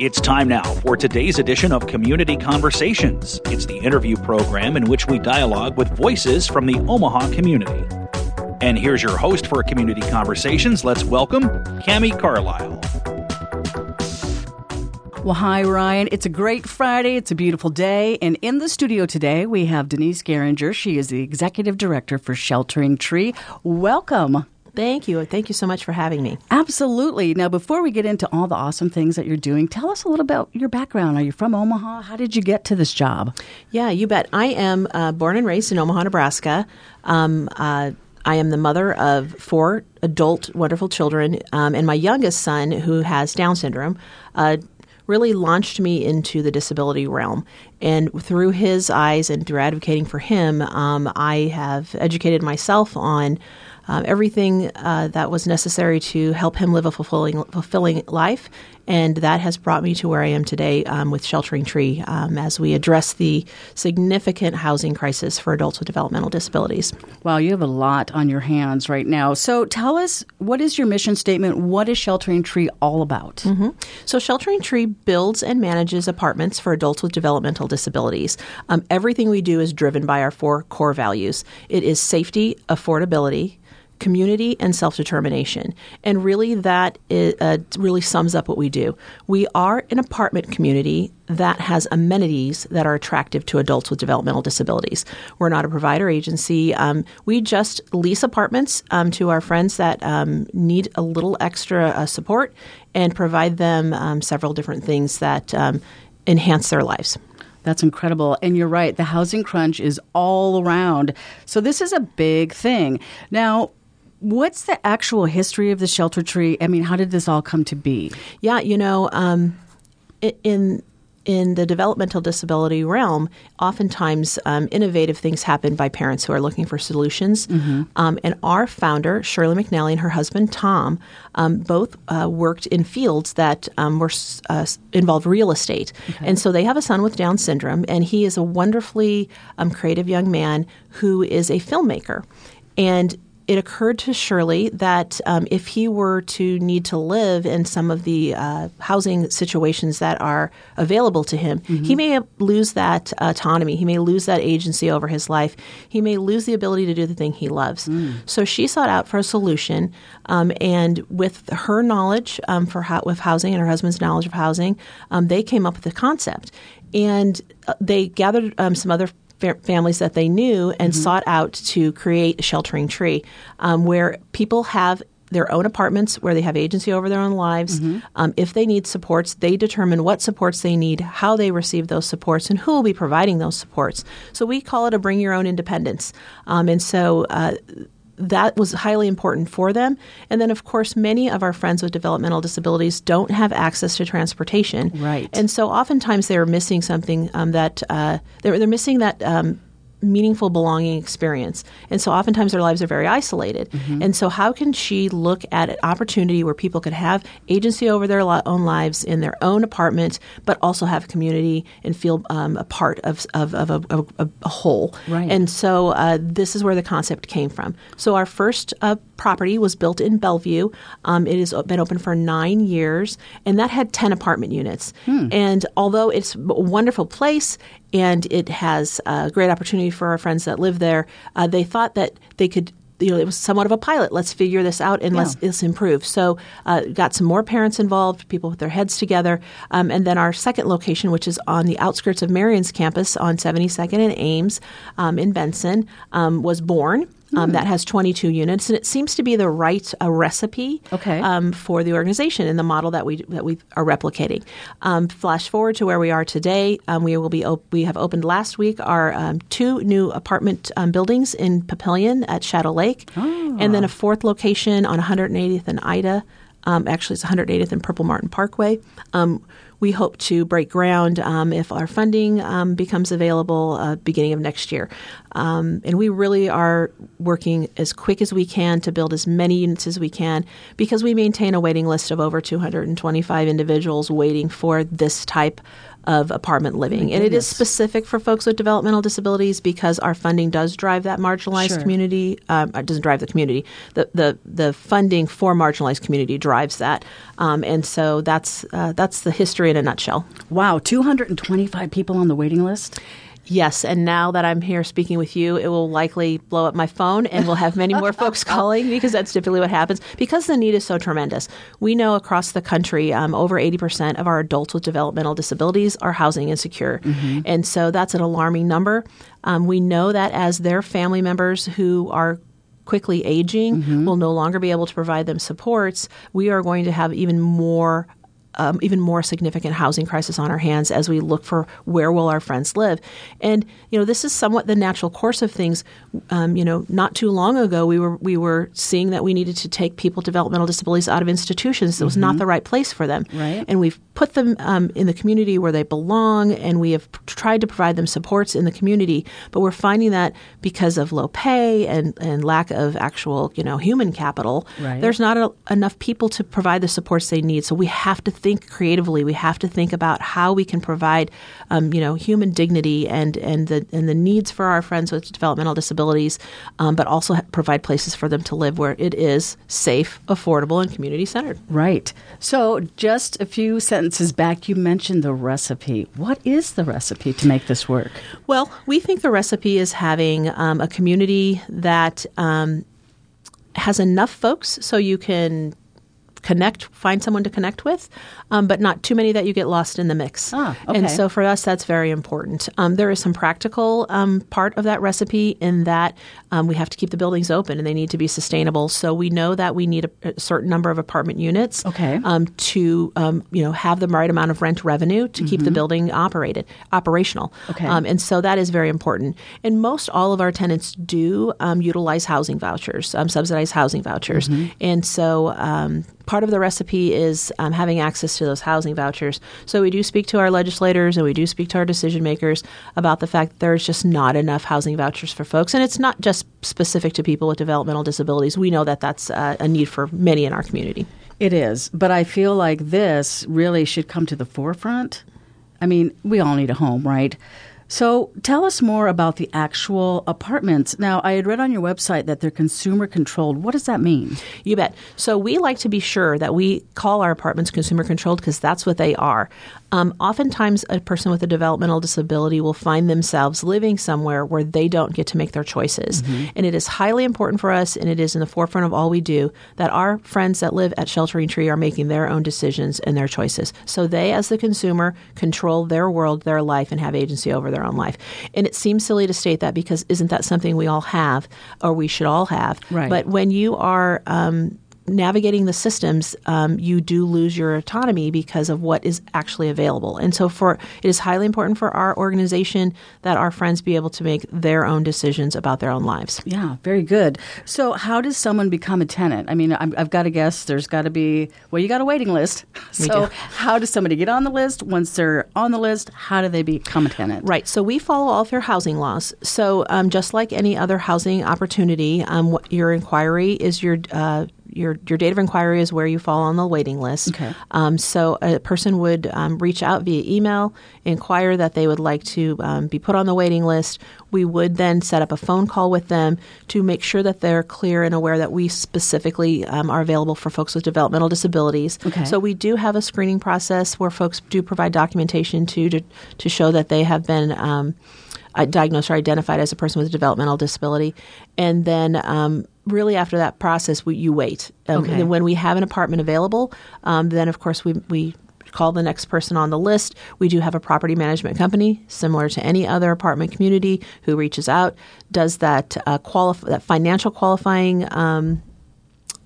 It's time now for today's edition of Community Conversations. It's the interview program in which we dialogue with voices from the Omaha community. And here's your host for Community Conversations. Let's welcome Cami Carlisle. Well, hi, Ryan. It's a great Friday. It's a beautiful day. And in the studio today, we have Denise Gehringer. She is the Executive Director for Sheltering Tree. Welcome. Thank you. Thank you so much for having me. Absolutely. Now, before we get into all the awesome things that you're doing, tell us a little about your background. Are you from Omaha? How did you get to this job? Yeah, you bet. I am uh, born and raised in Omaha, Nebraska. Um, uh, I am the mother of four adult, wonderful children, um, and my youngest son, who has Down syndrome, uh, really launched me into the disability realm. And through his eyes and through advocating for him, um, I have educated myself on um, everything uh, that was necessary to help him live a fulfilling, fulfilling life. And that has brought me to where I am today um, with Sheltering Tree um, as we address the significant housing crisis for adults with developmental disabilities. Wow, you have a lot on your hands right now. So tell us, what is your mission statement? What is Sheltering Tree all about? Mm-hmm. So, Sheltering Tree builds and manages apartments for adults with developmental disabilities. Um, everything we do is driven by our four core values it is safety, affordability, community and self determination. And really, that is, uh, really sums up what we do. We are an apartment community that has amenities that are attractive to adults with developmental disabilities. We're not a provider agency. Um, we just lease apartments um, to our friends that um, need a little extra uh, support and provide them um, several different things that um, enhance their lives. That's incredible. And you're right, the housing crunch is all around. So this is a big thing. Now, What's the actual history of the shelter tree? I mean, how did this all come to be? Yeah, you know, um, in in the developmental disability realm, oftentimes um, innovative things happen by parents who are looking for solutions. Mm-hmm. Um, and our founder, Shirley McNally, and her husband, Tom, um, both uh, worked in fields that um, were uh, involved real estate. Okay. And so they have a son with Down syndrome, and he is a wonderfully um, creative young man who is a filmmaker. And it occurred to Shirley that um, if he were to need to live in some of the uh, housing situations that are available to him, mm-hmm. he may lose that autonomy. He may lose that agency over his life. He may lose the ability to do the thing he loves. Mm. So she sought out for a solution, um, and with her knowledge um, for ho- with housing and her husband's knowledge of housing, um, they came up with the concept. And uh, they gathered um, some other families that they knew and mm-hmm. sought out to create a sheltering tree um, where people have their own apartments where they have agency over their own lives. Mm-hmm. Um, if they need supports, they determine what supports they need, how they receive those supports, and who will be providing those supports. So we call it a bring your own independence. Um, and so uh, that was highly important for them. And then, of course, many of our friends with developmental disabilities don't have access to transportation. Right. And so oftentimes they're missing something um, that uh, they're, they're missing that um, meaningful belonging experience. And so oftentimes their lives are very isolated. Mm-hmm. And so, how can she look at an opportunity where people could have agency over their own lives in their own apartment, but also have community and feel um, a part of, of, of, a, of, a, whole? Right. And so, uh, this is where the concept came from. So, our first uh, property was built in Bellevue. Um, it has been open for nine years, and that had 10 apartment units. Hmm. And although it's a wonderful place, and it has a great opportunity for our friends that live there. Uh, they thought that they could you know, it was somewhat of a pilot. Let's figure this out and yeah. let's, let's improve. So, uh, got some more parents involved, people with their heads together, um, and then our second location, which is on the outskirts of Marian's campus on 72nd and Ames um, in Benson, um, was born. Um, mm. that has 22 units, and it seems to be the right uh, recipe okay. um, for the organization and the model that we that we are replicating. Um, flash forward to where we are today, um, we will be op- we have opened last week our um, two new apartment um, buildings in Papillion at Shadow Lake, oh. and then a fourth location on 180th and Ida. actually, it's 180th and Purple Martin Parkway we hope to break ground um, if our funding um, becomes available uh, beginning of next year. Um, and we really are working as quick as we can to build as many units as we can because we maintain a waiting list of over 225 individuals waiting for this type of apartment living. And it is specific for folks with developmental disabilities because our funding does drive that marginalized sure. community. Um, it doesn't drive the community. The, the, the funding for marginalized community drives that. Um, and so that's, uh, that's the history in a nutshell. Wow, 225 people on the waiting list? Yes, and now that I'm here speaking with you, it will likely blow up my phone and we'll have many more folks calling because that's typically what happens because the need is so tremendous. We know across the country, um, over 80% of our adults with developmental disabilities are housing insecure. Mm-hmm. And so that's an alarming number. Um, we know that as their family members who are quickly aging mm-hmm. will no longer be able to provide them supports, we are going to have even more um, even more significant housing crisis on our hands as we look for where will our friends live. And you know, this is somewhat the natural course of things. Um, you know, not too long ago, we were we were seeing that we needed to take people with developmental disabilities out of institutions. It was mm-hmm. not the right place for them, right. and we've put them um, in the community where they belong, and we have tried to provide them supports in the community. But we're finding that because of low pay and and lack of actual you know human capital, right. there's not a, enough people to provide the supports they need. So we have to think creatively. We have to think about how we can provide, um, you know, human dignity and and the and the needs for our friends with developmental disabilities, um, but also provide places for them to live where it is safe, affordable, and community centered. Right. So, just a few sentences back, you mentioned the recipe. What is the recipe to make this work? Well, we think the recipe is having um, a community that um, has enough folks so you can connect, find someone to connect with, um, but not too many that you get lost in the mix. Ah, okay. And so for us, that's very important. Um, there is some practical um, part of that recipe in that um, we have to keep the buildings open and they need to be sustainable. So we know that we need a, a certain number of apartment units okay. Um, to um, you know have the right amount of rent revenue to mm-hmm. keep the mm-hmm. building operated operational. Okay. and so that is very important. And most all of our tenants do utilize housing vouchers, subsidized housing vouchers, mm-hmm. and so part of the recipe is um, having access to those housing vouchers. So we do speak to our legislators and we do speak to our decision makers about the fact that there's just not enough housing vouchers for folks. And it's not just specific to people with developmental disabilities. We know that that's uh, a need for many in our community. It is. But I feel like this really should come to the forefront. I mean, we all need a home, right? So tell us more about the actual apartments. Now, I had read on your website that they're consumer controlled. What does that mean? You bet. So we like to be sure that we call our apartments consumer controlled because that's what they are. Um, oftentimes, a person with a developmental disability will find themselves living somewhere where they don't get to make their choices. Mm-hmm. And it is highly important for us, and it is in the forefront of all we do, that our friends that live at Sheltering Tree are making their own decisions and their choices. So they, as the consumer, control their world, their life, and have agency over their own life. And it seems silly to state that because isn't that something we all have or we should all have? Right. But when you are um, navigating the systems, um, you do lose your autonomy because of what is actually available. And so, for it is highly important for our organization that our friends be able to make their own decisions about their own lives. Yeah, very good. So, how does someone become a tenant? I mean, i have got to guess there's got to be well, you got a waiting list. So, how does somebody get on the list? Once they're on the list, how do they become a tenant? Right. So, we follow all fair housing laws. So, um, just like any other housing opportunity, um, your inquiry is your uh, your your date of inquiry is where you fall on the waiting list. Okay. Um, so a person would um, reach out via email, inquire that they would like to um, be put on the waiting list. We would then set up a phone call with them to make sure that they're clear and aware that we specifically um, are available for folks with developmental disabilities. Okay. So we do have a screening process where folks do provide documentation to to, to show that they have been um, diagnosed or identified as a person with a developmental disability, and then um, really after that process, we, you wait. Um, okay. when we have an apartment available, um, then of course we we call the next person on the list. We do have a property management company similar to any other apartment community who reaches out, does that uh, qualif- that financial qualifying um,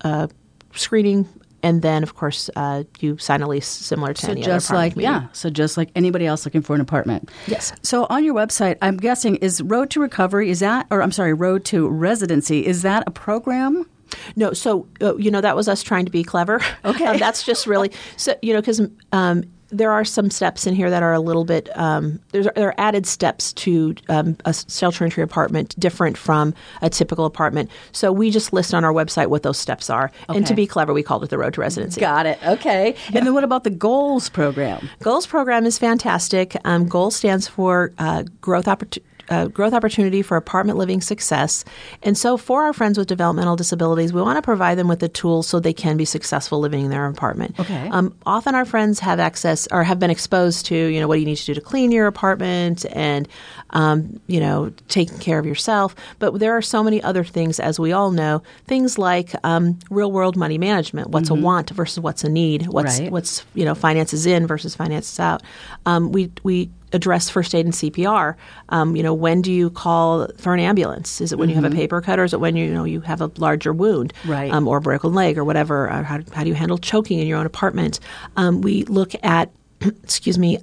uh, screening and then of course uh, you sign a lease similar to so any just other like community. yeah so just like anybody else looking for an apartment yes so on your website i'm guessing is road to recovery is that or i'm sorry road to residency is that a program no, so uh, you know that was us trying to be clever. Okay, um, that's just really so you know because um, there are some steps in here that are a little bit um, there are added steps to um, a Sheltering Tree apartment different from a typical apartment. So we just list on our website what those steps are. Okay. And to be clever, we called it the Road to Residency. Got it. Okay. Yeah. And then what about the Goals program? Goals program is fantastic. Um, Goals stands for uh, growth opportunity uh, growth opportunity for apartment living success. And so, for our friends with developmental disabilities, we want to provide them with the tools so they can be successful living in their apartment. Okay. Um, often, our friends have access or have been exposed to, you know, what do you need to do to clean your apartment and, um, you know, taking care of yourself. But there are so many other things, as we all know, things like um, real world money management. What's a want versus what's a need? What's Right. what's you know finances in versus finances out. Um, we we address first aid and CPR. Um, you know, when do you call for an ambulance? Is it when you have a paper cut, or is it when you, you know you have a larger wound, Right. Um, or a broken leg, or whatever? Or how, how do you handle choking in your own apartment? Um, we look at, excuse me.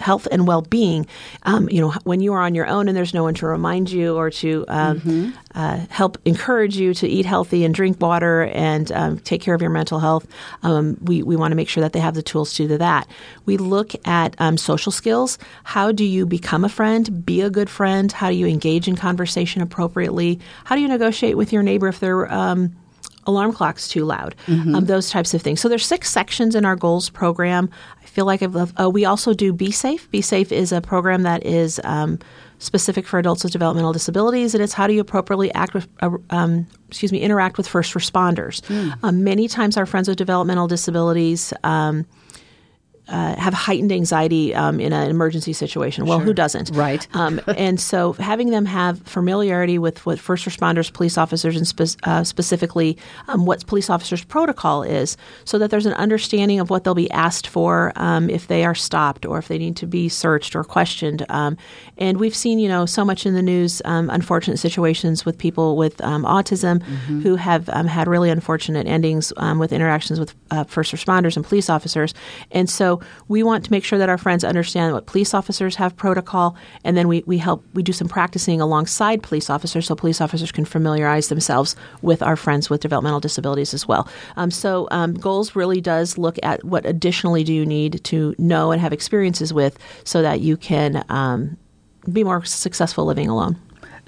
Health and well-being um, you know when you are on your own and there's no one to remind you or to um, uh, help encourage you to eat healthy and drink water and um, take care of your mental health um, we, we want to make sure that they have the tools to do that. We look at um, social skills. How do you become a friend? Be a good friend. How do you engage in conversation appropriately? How do you negotiate with your neighbor if they're um, alarm clock's too loud, um, those types of things. So there's six sections in our goals program. Feel like I've loved, uh, we also do Be Safe. Be Safe is a program that is um, specific for adults with developmental disabilities, and it's how do you appropriately act with, uh, um, excuse me, interact with first responders. Um, many times, our friends with developmental disabilities. Uh, have heightened anxiety um, in an emergency situation. Well, who doesn't? Right. Um, and so having them have familiarity with what first responders, police officers, and spe- uh, specifically um, what police officers' protocol is, so that there's an understanding of what they'll be asked for um, if they are stopped or if they need to be searched or questioned. Um, and we've seen, you know, so much in the news, um, unfortunate situations with people with um, autism who have um, had really unfortunate endings um, with interactions with uh, first responders and police officers. And so we want to make sure that our friends understand what police officers have protocol, and then we, we help we do some practicing alongside police officers so police officers can familiarize themselves with our friends with developmental disabilities as well. Um, so um, goals really does look at what additionally do you need to know and have experiences with so that you can um, be more successful living alone.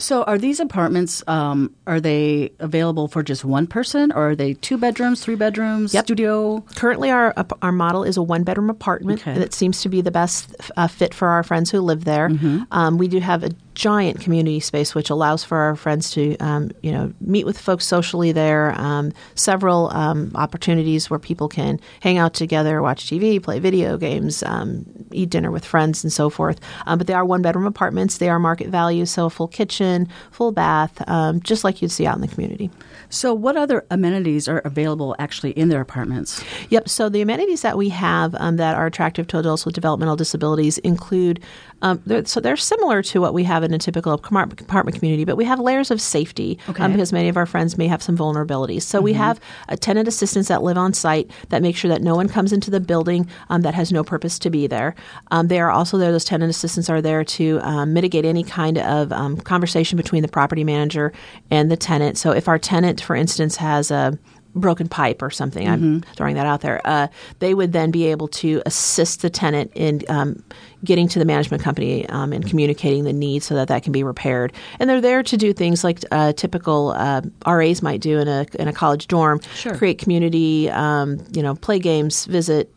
So, are these apartments um, are they available for just one person, or are they two bedrooms, three bedrooms, Yep. studio? Currently, our our model is a one bedroom apartment Okay. that seems to be the best uh, fit for our friends who live there. Um, we do have a giant community space which allows for our friends to um, you know meet with folks socially there. Um, several um, opportunities where people can hang out together, watch TV, play video games, um, eat dinner with friends, and so forth. Um, but they are one bedroom apartments. They are market value, so a full kitchen, full bath, um, just like you'd see out in the community. So, what other amenities are available actually in their apartments? Yep. So the amenities that we have um, that are attractive to adults with developmental disabilities include, um, they're, so they're similar to what we have in a typical apartment community, but we have layers of safety Okay. um, because many of our friends may have some vulnerabilities. So we have a tenant assistants that live on site that make sure that no one comes into the building um, that has no purpose to be there. Um, they are also there; those tenant assistants are there to um, mitigate any kind of um, conversation between the property manager and the tenant. So if our tenant, for instance, has a broken pipe or something. I'm throwing that out there. Uh, they would then be able to assist the tenant in um, getting to the management company um, and communicating the need so that that can be repaired. And they're there to do things like uh, typical uh, RAs might do in a in a college dorm. Sure. Create community, um, you know, play games, visit.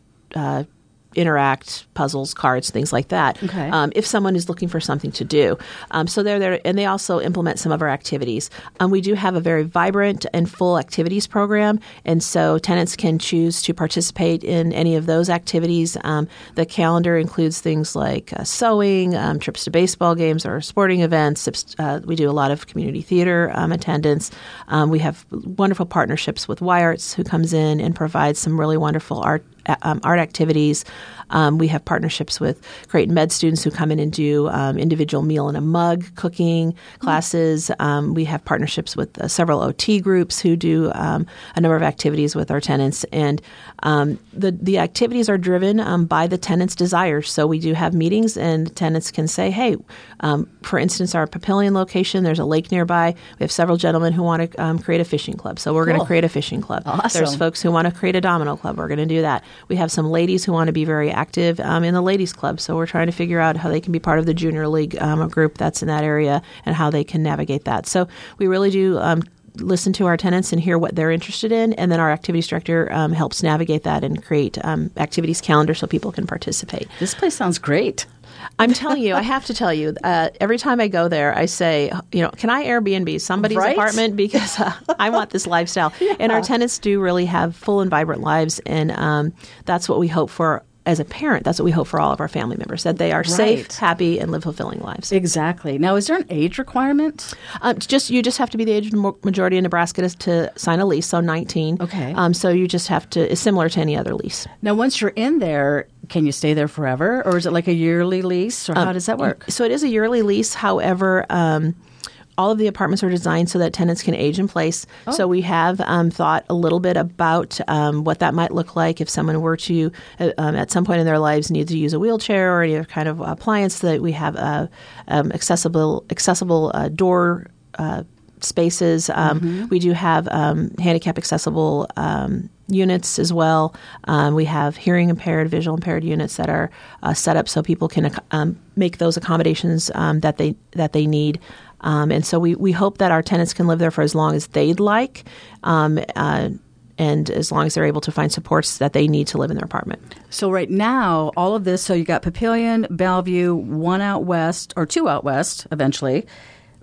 Interact puzzles cards things like that Okay. um, if someone is looking for something to do. Um, so they're there and they also implement some of our activities. Um, we do have a very vibrant and full activities program and so tenants can choose to participate in any of those activities. Um, the calendar includes things like uh, sewing um, trips to baseball games or sporting events uh, we do a lot of community theater um, attendance. Um, we have wonderful partnerships with WhyArts who comes in and provides some really wonderful art um, art activities. Um, we have partnerships with Creighton Med students who come in and do um, individual meal in a mug cooking classes. Um, we have partnerships with uh, several OT groups who do um, a number of activities with our tenants, and um, the the activities are driven um, by the tenants' desires. So we do have meetings, and tenants can say, "Hey, um, for instance, our Papillion location, there's a lake nearby. We have several gentlemen who want to um, create a fishing club, so we're going to create a fishing club. Awesome. There's folks who want to create a domino club. We're going to do that. We have some ladies who want to be very active um, in the ladies club, so we're trying to figure out how they can be part of the junior league um, group that's in that area and how they can navigate that. So we really do. Um, listen to our tenants and hear what they're interested in, and then our activities director um, helps navigate that and create um, activities calendar so people can participate. This place sounds great. I'm telling you, I have to tell you, uh, every time I go there, I say, you know, can I Airbnb somebody's Right? apartment because uh, I want this lifestyle. And our tenants do really have full and vibrant lives, and um, that's what we hope for as a parent. That's what we hope for all of our family members that they are safe, happy, and live fulfilling lives. Exactly. Now, is there an age requirement? Um, just you just have to be the age majority in Nebraska to, to sign a lease, so 19. Okay. Um, so you just have to. It's similar to any other lease. Now, once you're in there, can you stay there forever, or is it like a yearly lease, or how does that work? So it is a yearly lease. However, um, all of the apartments are designed so that tenants can age in place. So we have um, thought a little bit about um, what that might look like if someone were to, uh, um, at some point in their lives, need to use a wheelchair or any other kind of appliance. That we have uh, um, accessible accessible uh, door. Uh, Spaces. Um, We do have um, handicap accessible um, units as well. Um, we have hearing impaired, visual impaired units that are uh, set up so people can um, make those accommodations um, that they that they need. Um, and so we, we hope that our tenants can live there for as long as they'd like, um, uh, and as long as they're able to find supports that they need to live in their apartment. So right now, all of this. So you got Papillion, Bellevue, one out west, or two out west eventually,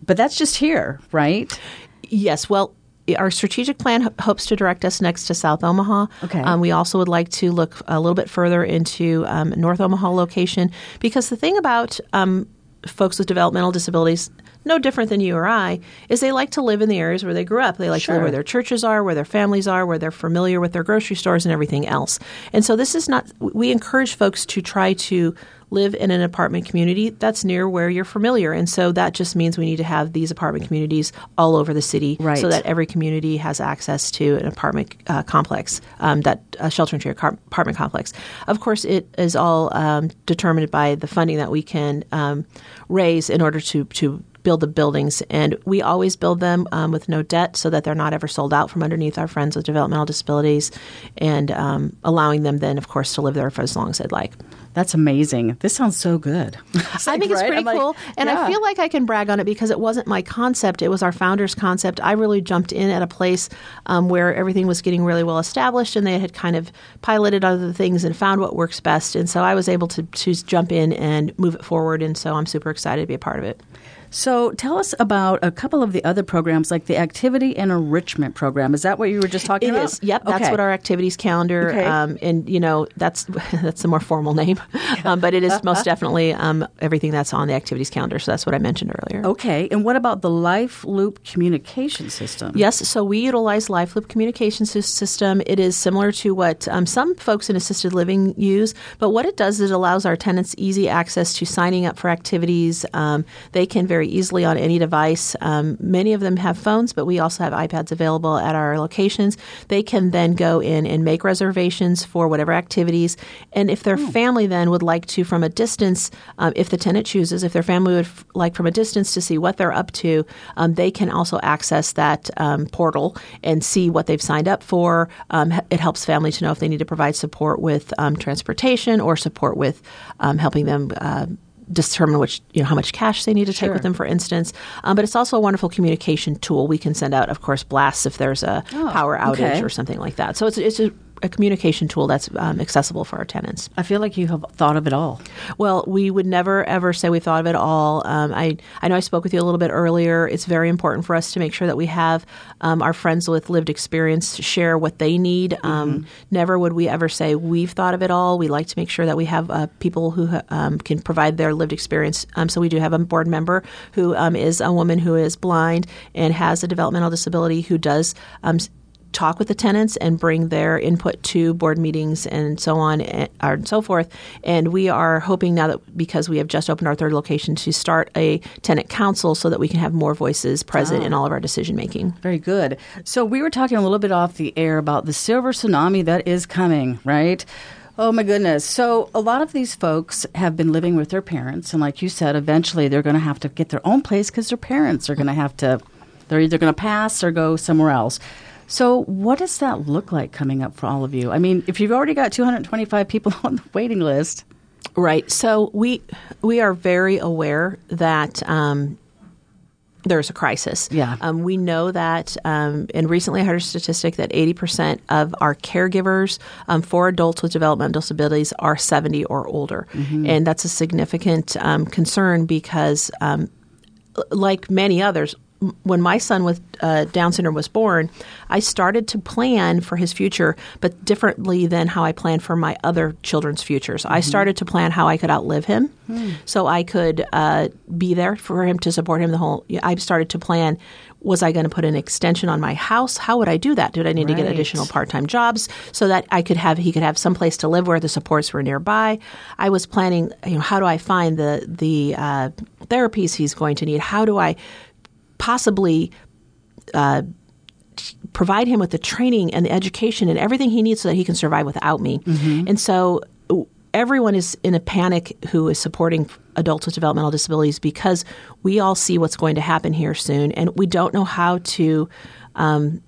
but that's just here, right? Yes, well, our strategic plan ho- hopes to direct us next to South Omaha. Okay. Um, we also would like to look a little bit further into um, North Omaha location because the thing about um, folks with developmental disabilities, no different than you or I, is they like to live in the areas where they grew up. They like to live where their churches are, where their families are, where they're familiar with their grocery stores and everything else. And so this is not. We encourage folks to try to live in an apartment community that's near where you're familiar. And so that just means we need to have these apartment communities all over the city Right. so that every community has access to an apartment uh, complex, um, that uh, shelter and care car- apartment complex. Of course, it is all um, determined by the funding that we can um, raise in order to to build the buildings, and we always build them um, with no debt, so that they're not ever sold out from underneath our friends with developmental disabilities, and um, allowing them then, of course, to live there for as long as they'd like. That's amazing. This sounds so good. I think it's Right? pretty like, cool, and yeah. I feel like I can brag on it because it wasn't my concept; it was our founder's concept. I really jumped in at a place um, where everything was getting really well established, and they had kind of piloted other things and found what works best. And so I was able to to jump in and move it forward. And so I'm super excited to be a part of it. So tell us about a couple of the other programs, like the Activity and Enrichment Program. Is that what you were just talking It about? is. Yep, that's what our activities calendar. Okay. Um, and you know that's that's the more formal name, um, but it is most definitely um, everything that's on the activities calendar. So that's what I mentioned earlier. Okay, and what about the Life Loop communication system? Yes, so we utilize Life Loop communication system. It is similar to what um, some folks in assisted living use, but what it does is it allows our tenants easy access to signing up for activities. Um, they can very easily on any device. Um, many of them have phones, but we also have iPads available at our locations. They can then go in and make reservations for whatever activities. And if their family then would like to, from a distance, um, if the tenant chooses, if their family would f- like from a distance to see what they're up to, um, they can also access that um, portal and see what they've signed up for. Um, it helps family to know if they need to provide support with um, transportation or support with um, helping them. Uh, determine which you know how much cash they need to take Sure. with them for instance um, but it's also a wonderful communication tool we can send out of course blasts if there's a Oh, power outage okay. or something like that so it's, it's a, a communication tool that's um, accessible for our tenants I feel like you have thought of it all. well, we would never ever say we thought of it all. Um, I I know I spoke with you a little bit earlier. It's very important for us to make sure that we have um, our friends with lived experience share what they need. Um, Never would we ever say we've thought of it all. We like to make sure that we have uh, people who um, can provide their lived experience. Um, so we do have a board member who um, is a woman who is blind and has a developmental disability who does. Talk with the tenants and bring their input to board meetings and so on and, or and so forth. And we are hoping now that because we have just opened our third location to start a tenant council so that we can have more voices present ah. in all of our decision making. Very good. So we were talking a little bit off the air about the silver tsunami that is coming, right? Oh my goodness. So a lot of these folks have been living with their parents and like you said eventually they're going to have to get their own place cuz their parents are going to have to they're either going to pass or go somewhere else. So what does that look like coming up for all of you? I mean, if you've already got 225 people on the waiting list, Right. So we we are very aware that um, there's a crisis. Yeah. Um, we know that, um, and recently I heard a statistic that 80% of our caregivers um, for adults with developmental disabilities are 70 or older. And that's a significant um, concern because, um, like many others, when my son with uh, Down syndrome was born, I started to plan for his future, but differently than how I planned for my other children's futures. I started to plan how I could outlive him, so I could uh, be there for him to support him the whole. I started to plan. Was I going to put an extension on my house? How would I do that? Did I need to get additional part-time jobs so that I could have he could have some place to live where the supports were nearby? I was planning, you know, how do I find the the uh, therapies he's going to need? How do I possibly uh, provide him with the training and the education and everything he needs so that he can survive without me. And so everyone is in a panic who is supporting adults with developmental disabilities because we all see what's going to happen here soon and we don't know how to um,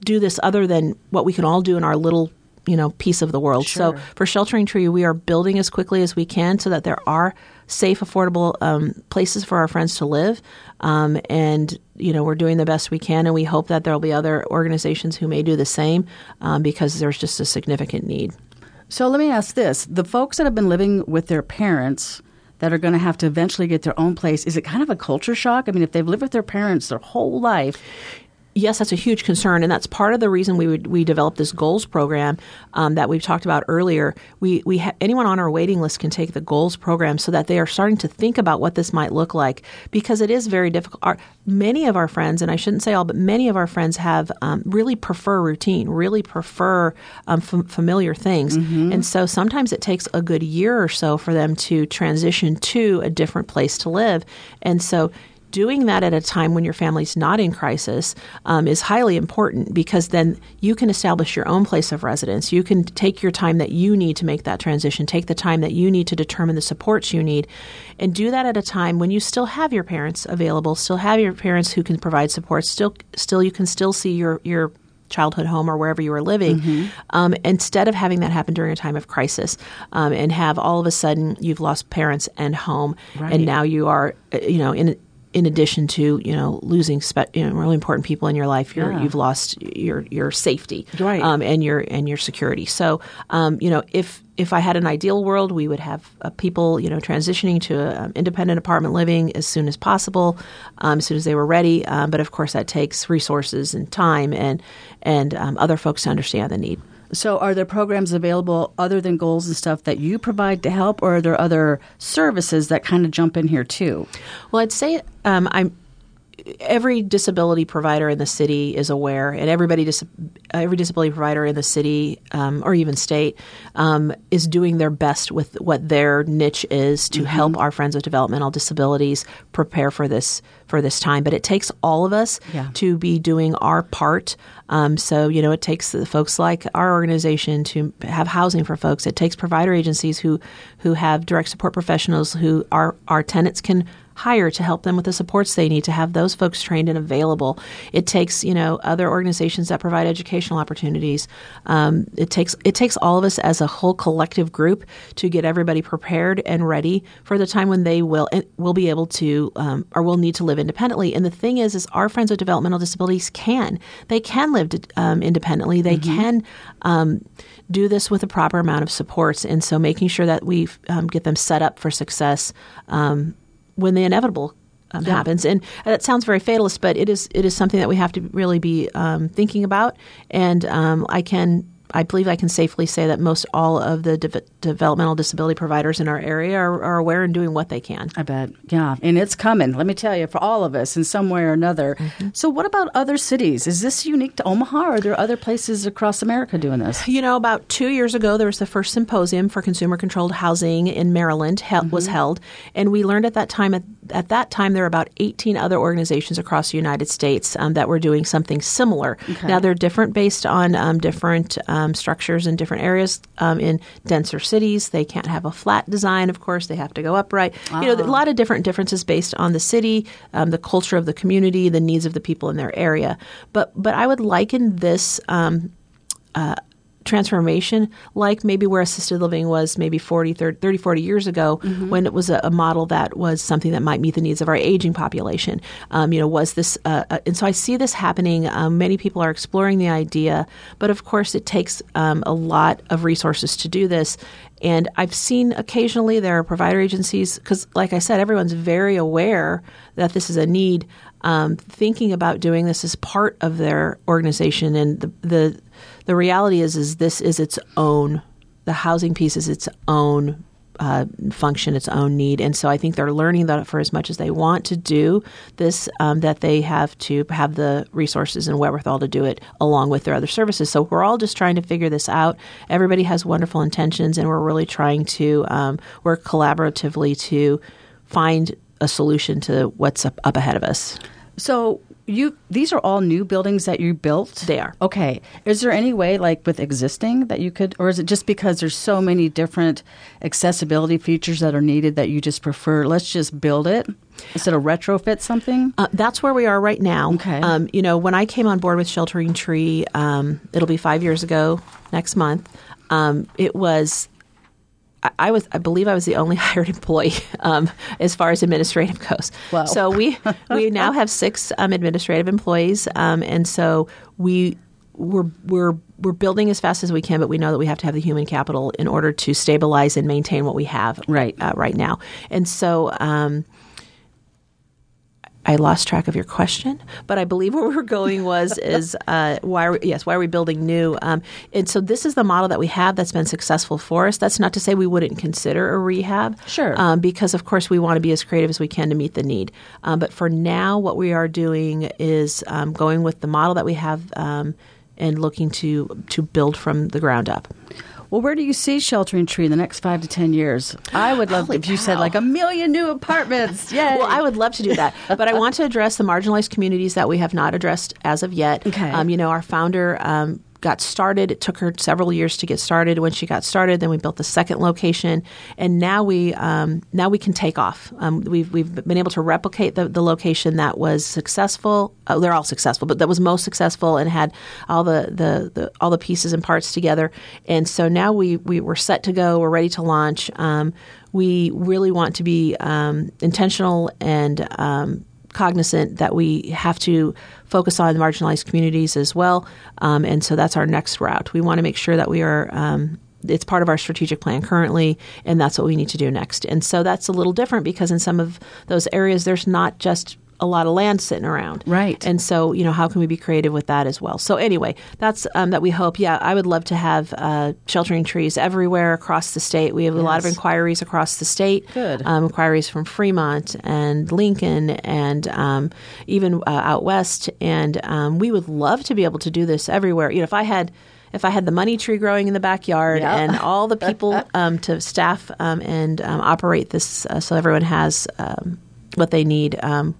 do this other than what we can all do in our little you know piece of the world. So for sheltering tree, we are building as quickly as we can so that there are safe, affordable um, places for our friends to live. Um, and you know we're doing the best we can, and we hope that there will be other organizations who may do the same um, because there's just a significant need. So let me ask this: the folks that have been living with their parents that are going to have to eventually get their own place, is it kind of a culture shock? I mean, if they've lived with their parents their whole life, yes, that's a huge concern, and that's part of the reason we would, we developed this goals program um, that we've talked about earlier. We we ha- anyone on our waiting list can take the goals program so that they are starting to think about what this might look like because it is very difficult. Our, many of our friends, and I shouldn't say all, but many of our friends have um, really prefer routine, really prefer um, f- familiar things, and so sometimes it takes a good year or so for them to transition to a different place to live, and so doing that at a time when your family's not in crisis um, is highly important because then you can establish your own place of residence. You can take your time that you need to make that transition, take the time that you need to determine the supports you need, and do that at a time when you still have your parents available, still have your parents who can provide support, still, still you can still see your your childhood home or wherever you were living, um, instead of having that happen during a time of crisis um, and have all of a sudden you've lost parents and home, Right. and now you are, uh, you know, in in addition to you know losing spe- you know, really important people in your life, you're, Yeah. you've lost your your safety, Right. um, and your and your security. So, um, you know, if if I had an ideal world, we would have uh, people, you know, transitioning to um, independent apartment living as soon as possible, um, as soon as they were ready. Um, but of course, that takes resources and time and and um, other folks to understand the need. So, are there programs available other than goals and stuff that you provide to help, or are there other services that kind of jump in here too? Well, I'd say um, I'm. Every disability provider in the city is aware, and everybody, dis- every disability provider in the city um, or even state um, is doing their best with what their niche is to help our friends with developmental disabilities prepare for this for this time. But it takes all of us Yeah. to be doing our part. Um, so you know, it takes folks like our organization to have housing for folks. It takes provider agencies who who have direct support professionals who our our tenants can hire to help them with the supports they need to have those folks trained and available. It takes you know other organizations that provide educational opportunities. Um, it takes it takes all of us as a whole collective group to get everybody prepared and ready for the time when they will and will be able to um, or will need to live independently. And the thing is, is our friends with developmental disabilities can they can live um, independently. They can. Um, do this with a proper amount of supports, and so making sure that we um, get them set up for success um, when the inevitable um, happens. And that sounds very fatalist, but it is it is something that we have to really be um, thinking about. And um, I can. I believe I can safely say that most all of the de- developmental disability providers in our area are, are aware and doing what they can. I bet. Yeah. And it's coming, let me tell you, for all of us in some way or another. Mm-hmm. So, what about other cities? Is this unique to Omaha, or are there other places across America doing this? You know, about two years ago, there was the first symposium for consumer controlled housing in Maryland he- was mm-hmm. held, and we learned at that time at, at that time there were about 18 other organizations across the United States um, that were doing something similar. Now they're different based on um, different um, structures in different areas. Um, in denser cities, they can't have a flat design. Of course, they have to go upright. You know, a lot of different differences based on the city, um, the culture of the community, the needs of the people in their area. But but I would liken this. Um, transformation, like maybe where assisted living was maybe 40, 30, 30 40 years ago mm-hmm. when it was a, a, model that was something that might meet the needs of our aging population. Um, you know, was this, uh, uh, and so I see this happening. Um, many people are exploring the idea, but of course it takes um, a lot of resources to do this. And I've seen occasionally there are provider agencies, because like I said, everyone's very aware that this is a need. Um, thinking about doing this as part of their organization, and the, the the reality is is this is its own the housing piece is its own uh, function, its own need. And so I think they're learning that for as much as they want to do this, um, that they have to have the resources and wherewithal to do it along with their other services. So we're all just trying to figure this out. Everybody has wonderful intentions, and we're really trying to um, work collaboratively to find a solution to what's up, up ahead of us. So you these are all new buildings that you built? They are. Okay. Is there any way like with existing that you could or is it just because there's so many different accessibility features that are needed that you just prefer let's just build it instead of retrofit something? Uh, that's where we are right now. Okay. Um, you know when i came on board with sheltering tree um, it'll be five years ago next month um, it was I was, I believe, I was the only hired employee um, as far as administrative goes. Wow. So we we now have six um, administrative employees, um, and so we we're we're we're building as fast as we can, but we know that we have to have the human capital in order to stabilize and maintain what we have right uh, right now. And so um, I lost track of your question, but I believe where we were going was is uh, why are we, yes why are we building new? Um, and so this is the model that we have that's been successful for us. That's not to say we wouldn't consider a rehab, sure, um, because of course we want to be as creative as we can to meet the need. Um, but for now, what we are doing is um, going with the model that we have um, and looking to to build from the ground up. Well, where do you see Sheltering Tree in the next five to ten years? I would love if you said like a million new apartments. Yeah. Well, I would love to do that, but I want to address the marginalized communities that we have not addressed as of yet. Okay. Um, you know, our founder um, got started. It took her several years to get started. When she got started, then we built the second location, and now we um, now we can take off. Um, we've we've been able to replicate the, the location that was successful. Uh, they're all successful, but that was most successful and had all the, the, the all the pieces and parts together. And so now we we were set to go. We're ready to launch. Um, we really want to be um, intentional and um, cognizant that we have to focus on marginalized communities as well. Um, and so that's our next route. We want to make sure that we are. Um, it's part of our strategic plan currently, and that's what we need to do next. And so that's a little different because in some of those areas, there's not just a lot of land sitting around. Right. And so, you know, how can we be creative with that as well? So, anyway, that's um, that we hope. Yeah, I would love to have uh, sheltering trees everywhere across the state. We have yes. a lot of inquiries across the state. Good. Um, inquiries from Fremont and Lincoln and um, even uh, out west. And um, we would love to be able to do this everywhere. You know, if I had if I had the money tree growing in the backyard and all the people um, to staff um, and um, operate this uh, so everyone has um, what they need, um,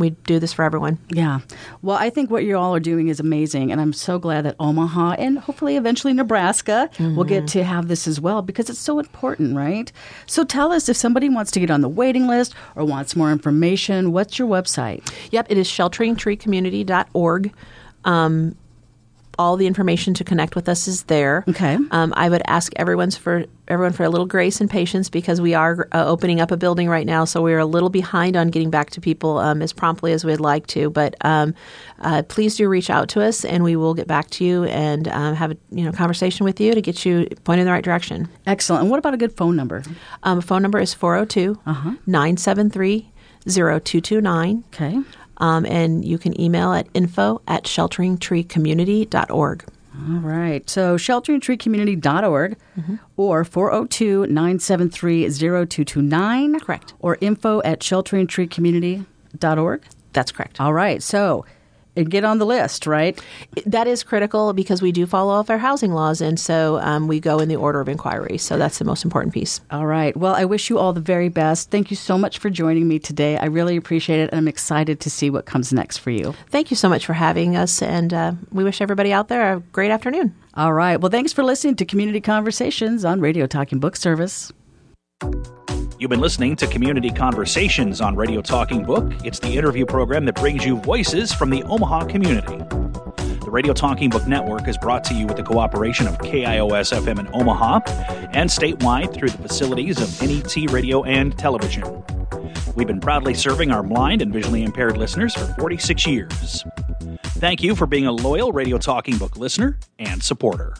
we do this for everyone. Yeah. Well, I think what you all are doing is amazing, and I'm so glad that Omaha and hopefully eventually Nebraska mm-hmm. will get to have this as well because it's so important, right? So tell us if somebody wants to get on the waiting list or wants more information, what's your website? Yep, it is shelteringtreecommunity.org. Um, all the information to connect with us is there. Okay. Um, I would ask everyone's for everyone for a little grace and patience because we are uh, opening up a building right now, so we're a little behind on getting back to people um, as promptly as we'd like to. But um, uh, please do reach out to us, and we will get back to you and um, have a you know conversation with you to get you pointed in the right direction. Excellent. And what about a good phone number? Um, phone number is 402 973 0229. Okay. Um, and you can email at info at shelteringtreecommunity.org. All right. So shelteringtreecommunity.org mm-hmm. or 402 973 0229. Correct. Or info at shelteringtreecommunity.org. That's correct. All right. So and get on the list, right? That is critical because we do follow all fair housing laws, and so um, we go in the order of inquiry. So that's the most important piece. All right. Well, I wish you all the very best. Thank you so much for joining me today. I really appreciate it, and I'm excited to see what comes next for you. Thank you so much for having us, and uh, we wish everybody out there a great afternoon. All right. Well, thanks for listening to Community Conversations on Radio Talking Book Service. You've been listening to Community Conversations on Radio Talking Book. It's the interview program that brings you voices from the Omaha community. The Radio Talking Book Network is brought to you with the cooperation of KIOS FM in Omaha and statewide through the facilities of NET Radio and Television. We've been proudly serving our blind and visually impaired listeners for 46 years. Thank you for being a loyal Radio Talking Book listener and supporter.